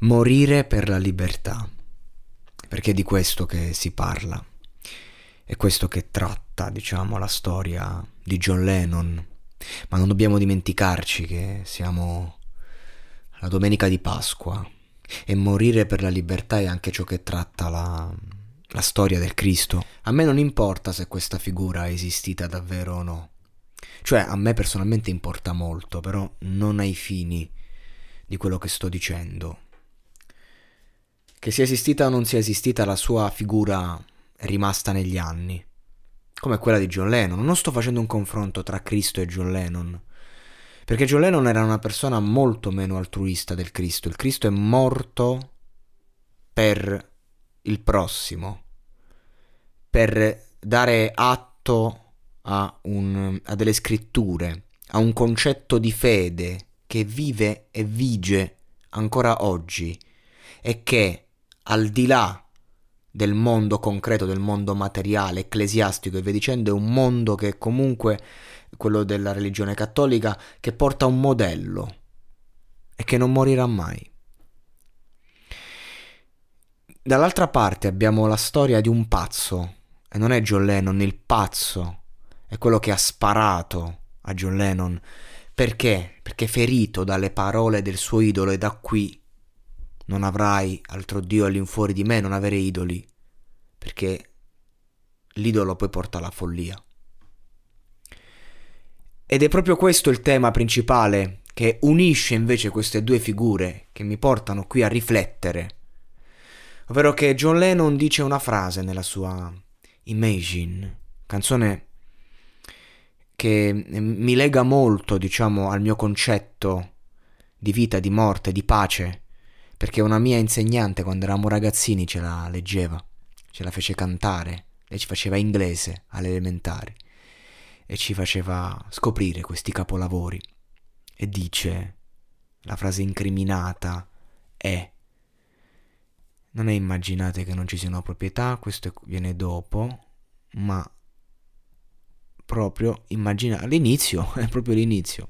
Morire per la libertà. Perché è di questo che si parla. È questo che tratta, diciamo, la storia di John Lennon. Ma non dobbiamo dimenticarci che siamo la domenica di Pasqua e morire per la libertà è anche ciò che tratta la, la storia del Cristo. A me non importa se questa figura è esistita davvero o no. Cioè, a me personalmente importa molto, però non ai fini di quello che sto dicendo. Che sia esistita o non sia esistita, la sua figura rimasta negli anni, come quella di John Lennon. Non sto facendo un confronto tra Cristo e John Lennon, perché John Lennon era una persona molto meno altruista del Cristo. Il Cristo è morto per il prossimo, per dare atto a, un, a delle scritture, a un concetto di fede che vive e vige ancora oggi e che al di là del mondo concreto, del mondo materiale, ecclesiastico e via dicendo, è un mondo che comunque quello della religione cattolica, che porta un modello e che non morirà mai. Dall'altra parte abbiamo la storia di un pazzo, e non è John Lennon, il pazzo, è quello che ha sparato a John Lennon. Perché? Perché ferito dalle parole del suo idolo e da qui non avrai altro Dio all'infuori di me, non avere idoli, perché l'idolo poi porta alla follia. Ed è proprio questo il tema principale che unisce invece queste due figure che mi portano qui a riflettere. Ovvero che John Lennon dice una frase nella sua Imagine, canzone che mi lega molto, diciamo, al mio concetto di vita, di morte, di pace perché una mia insegnante quando eravamo ragazzini ce la leggeva, ce la fece cantare, lei ci faceva inglese alle elementari e ci faceva scoprire questi capolavori. E dice, la frase incriminata è, non è immaginate che non ci siano proprietà, questo viene dopo, ma proprio immagina all'inizio, è proprio l'inizio.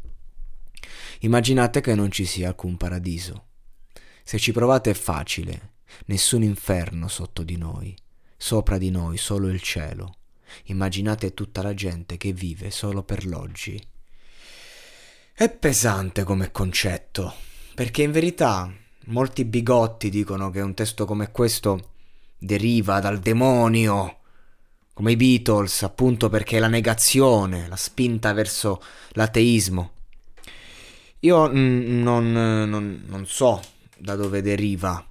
Immaginate che non ci sia alcun paradiso se ci provate è facile, nessun inferno sotto di noi, sopra di noi solo il cielo. Immaginate tutta la gente che vive solo per l'oggi. È pesante come concetto, perché in verità molti bigotti dicono che un testo come questo deriva dal demonio, come i Beatles, appunto perché è la negazione, la spinta verso l'ateismo. Io mm, non, non, non so da dove deriva.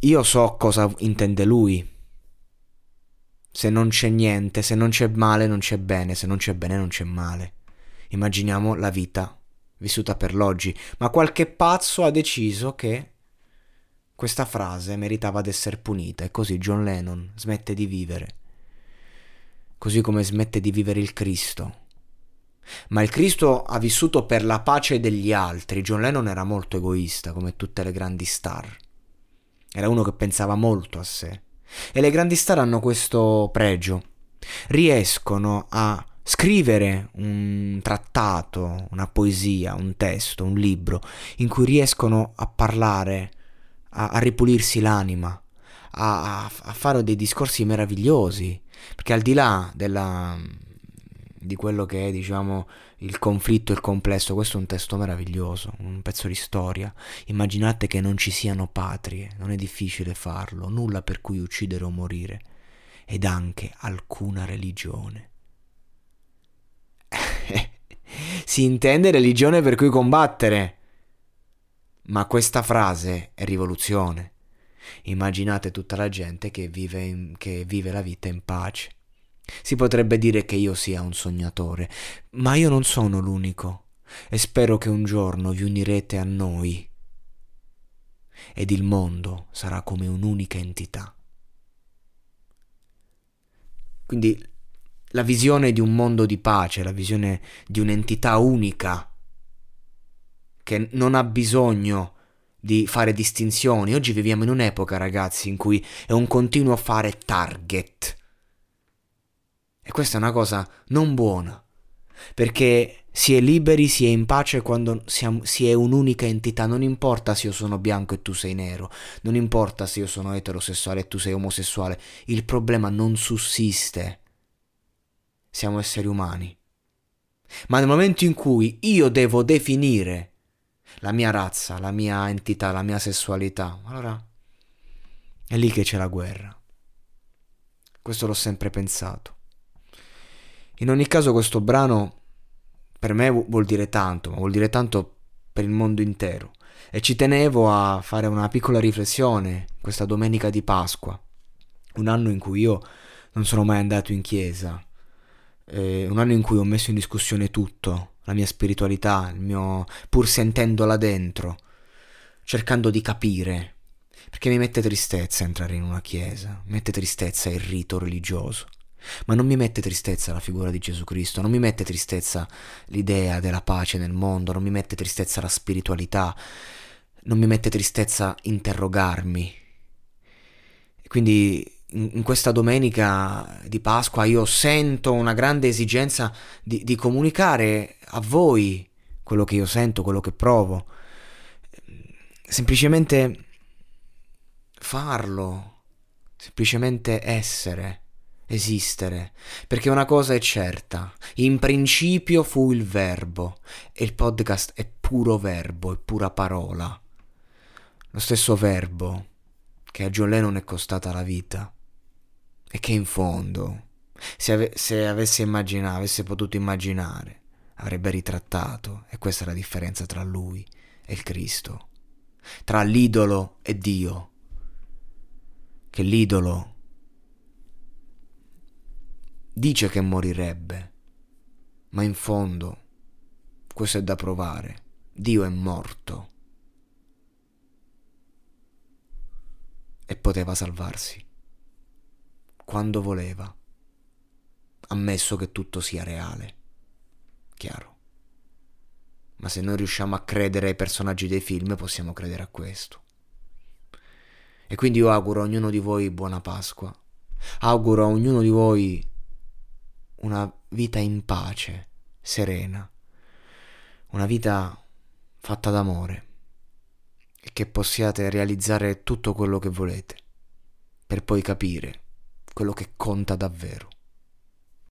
Io so cosa intende lui. Se non c'è niente, se non c'è male, non c'è bene, se non c'è bene, non c'è male. Immaginiamo la vita vissuta per l'oggi, ma qualche pazzo ha deciso che questa frase meritava di essere punita e così John Lennon smette di vivere. Così come smette di vivere il Cristo ma il Cristo ha vissuto per la pace degli altri. John Lennon era molto egoista, come tutte le grandi star. Era uno che pensava molto a sé. E le grandi star hanno questo pregio. Riescono a scrivere un trattato, una poesia, un testo, un libro, in cui riescono a parlare, a, a ripulirsi l'anima, a, a, a fare dei discorsi meravigliosi. Perché al di là della di quello che è, diciamo, il conflitto, il complesso. Questo è un testo meraviglioso, un pezzo di storia. Immaginate che non ci siano patrie, non è difficile farlo, nulla per cui uccidere o morire, ed anche alcuna religione. si intende religione per cui combattere. Ma questa frase è rivoluzione. Immaginate tutta la gente che vive, in, che vive la vita in pace. Si potrebbe dire che io sia un sognatore, ma io non sono l'unico e spero che un giorno vi unirete a noi ed il mondo sarà come un'unica entità. Quindi la visione di un mondo di pace, la visione di un'entità unica che non ha bisogno di fare distinzioni. Oggi viviamo in un'epoca, ragazzi, in cui è un continuo fare target. E questa è una cosa non buona, perché si è liberi, si è in pace quando siamo, si è un'unica entità, non importa se io sono bianco e tu sei nero, non importa se io sono eterosessuale e tu sei omosessuale, il problema non sussiste. Siamo esseri umani. Ma nel momento in cui io devo definire la mia razza, la mia entità, la mia sessualità. Allora è lì che c'è la guerra. Questo l'ho sempre pensato. In ogni caso questo brano per me vuol dire tanto, ma vuol dire tanto per il mondo intero. E ci tenevo a fare una piccola riflessione questa domenica di Pasqua, un anno in cui io non sono mai andato in chiesa, eh, un anno in cui ho messo in discussione tutto, la mia spiritualità, mio pur sentendola dentro, cercando di capire, perché mi mette tristezza entrare in una chiesa, mi mette tristezza il rito religioso. Ma non mi mette tristezza la figura di Gesù Cristo, non mi mette tristezza l'idea della pace nel mondo, non mi mette tristezza la spiritualità, non mi mette tristezza interrogarmi. Quindi in questa domenica di Pasqua io sento una grande esigenza di, di, comunicare a voi quello che io sento, quello che provo. Semplicemente farlo, semplicemente essere, esistere, perché una cosa è certa, in principio fu il verbo e il podcast è puro verbo, è pura parola. Lo stesso verbo che a John Lennon è costata la vita e che in fondo, se, ave- se avesse immaginato, avesse potuto immaginare, avrebbe ritrattato, e questa è la differenza tra lui e il Cristo, tra l'idolo e Dio, che l'idolo dice che morirebbe, ma in fondo, questo è da provare, Dio è morto e poteva salvarsi quando voleva, ammesso che tutto sia reale. Chiaro. Ma se noi riusciamo a credere ai personaggi dei film, possiamo credere a questo. E quindi io auguro a ognuno di voi buona Pasqua. Auguro a ognuno di voi una vita in pace, serena. Una vita fatta d'amore. E che possiate realizzare tutto quello che volete. Per poi capire quello che conta davvero.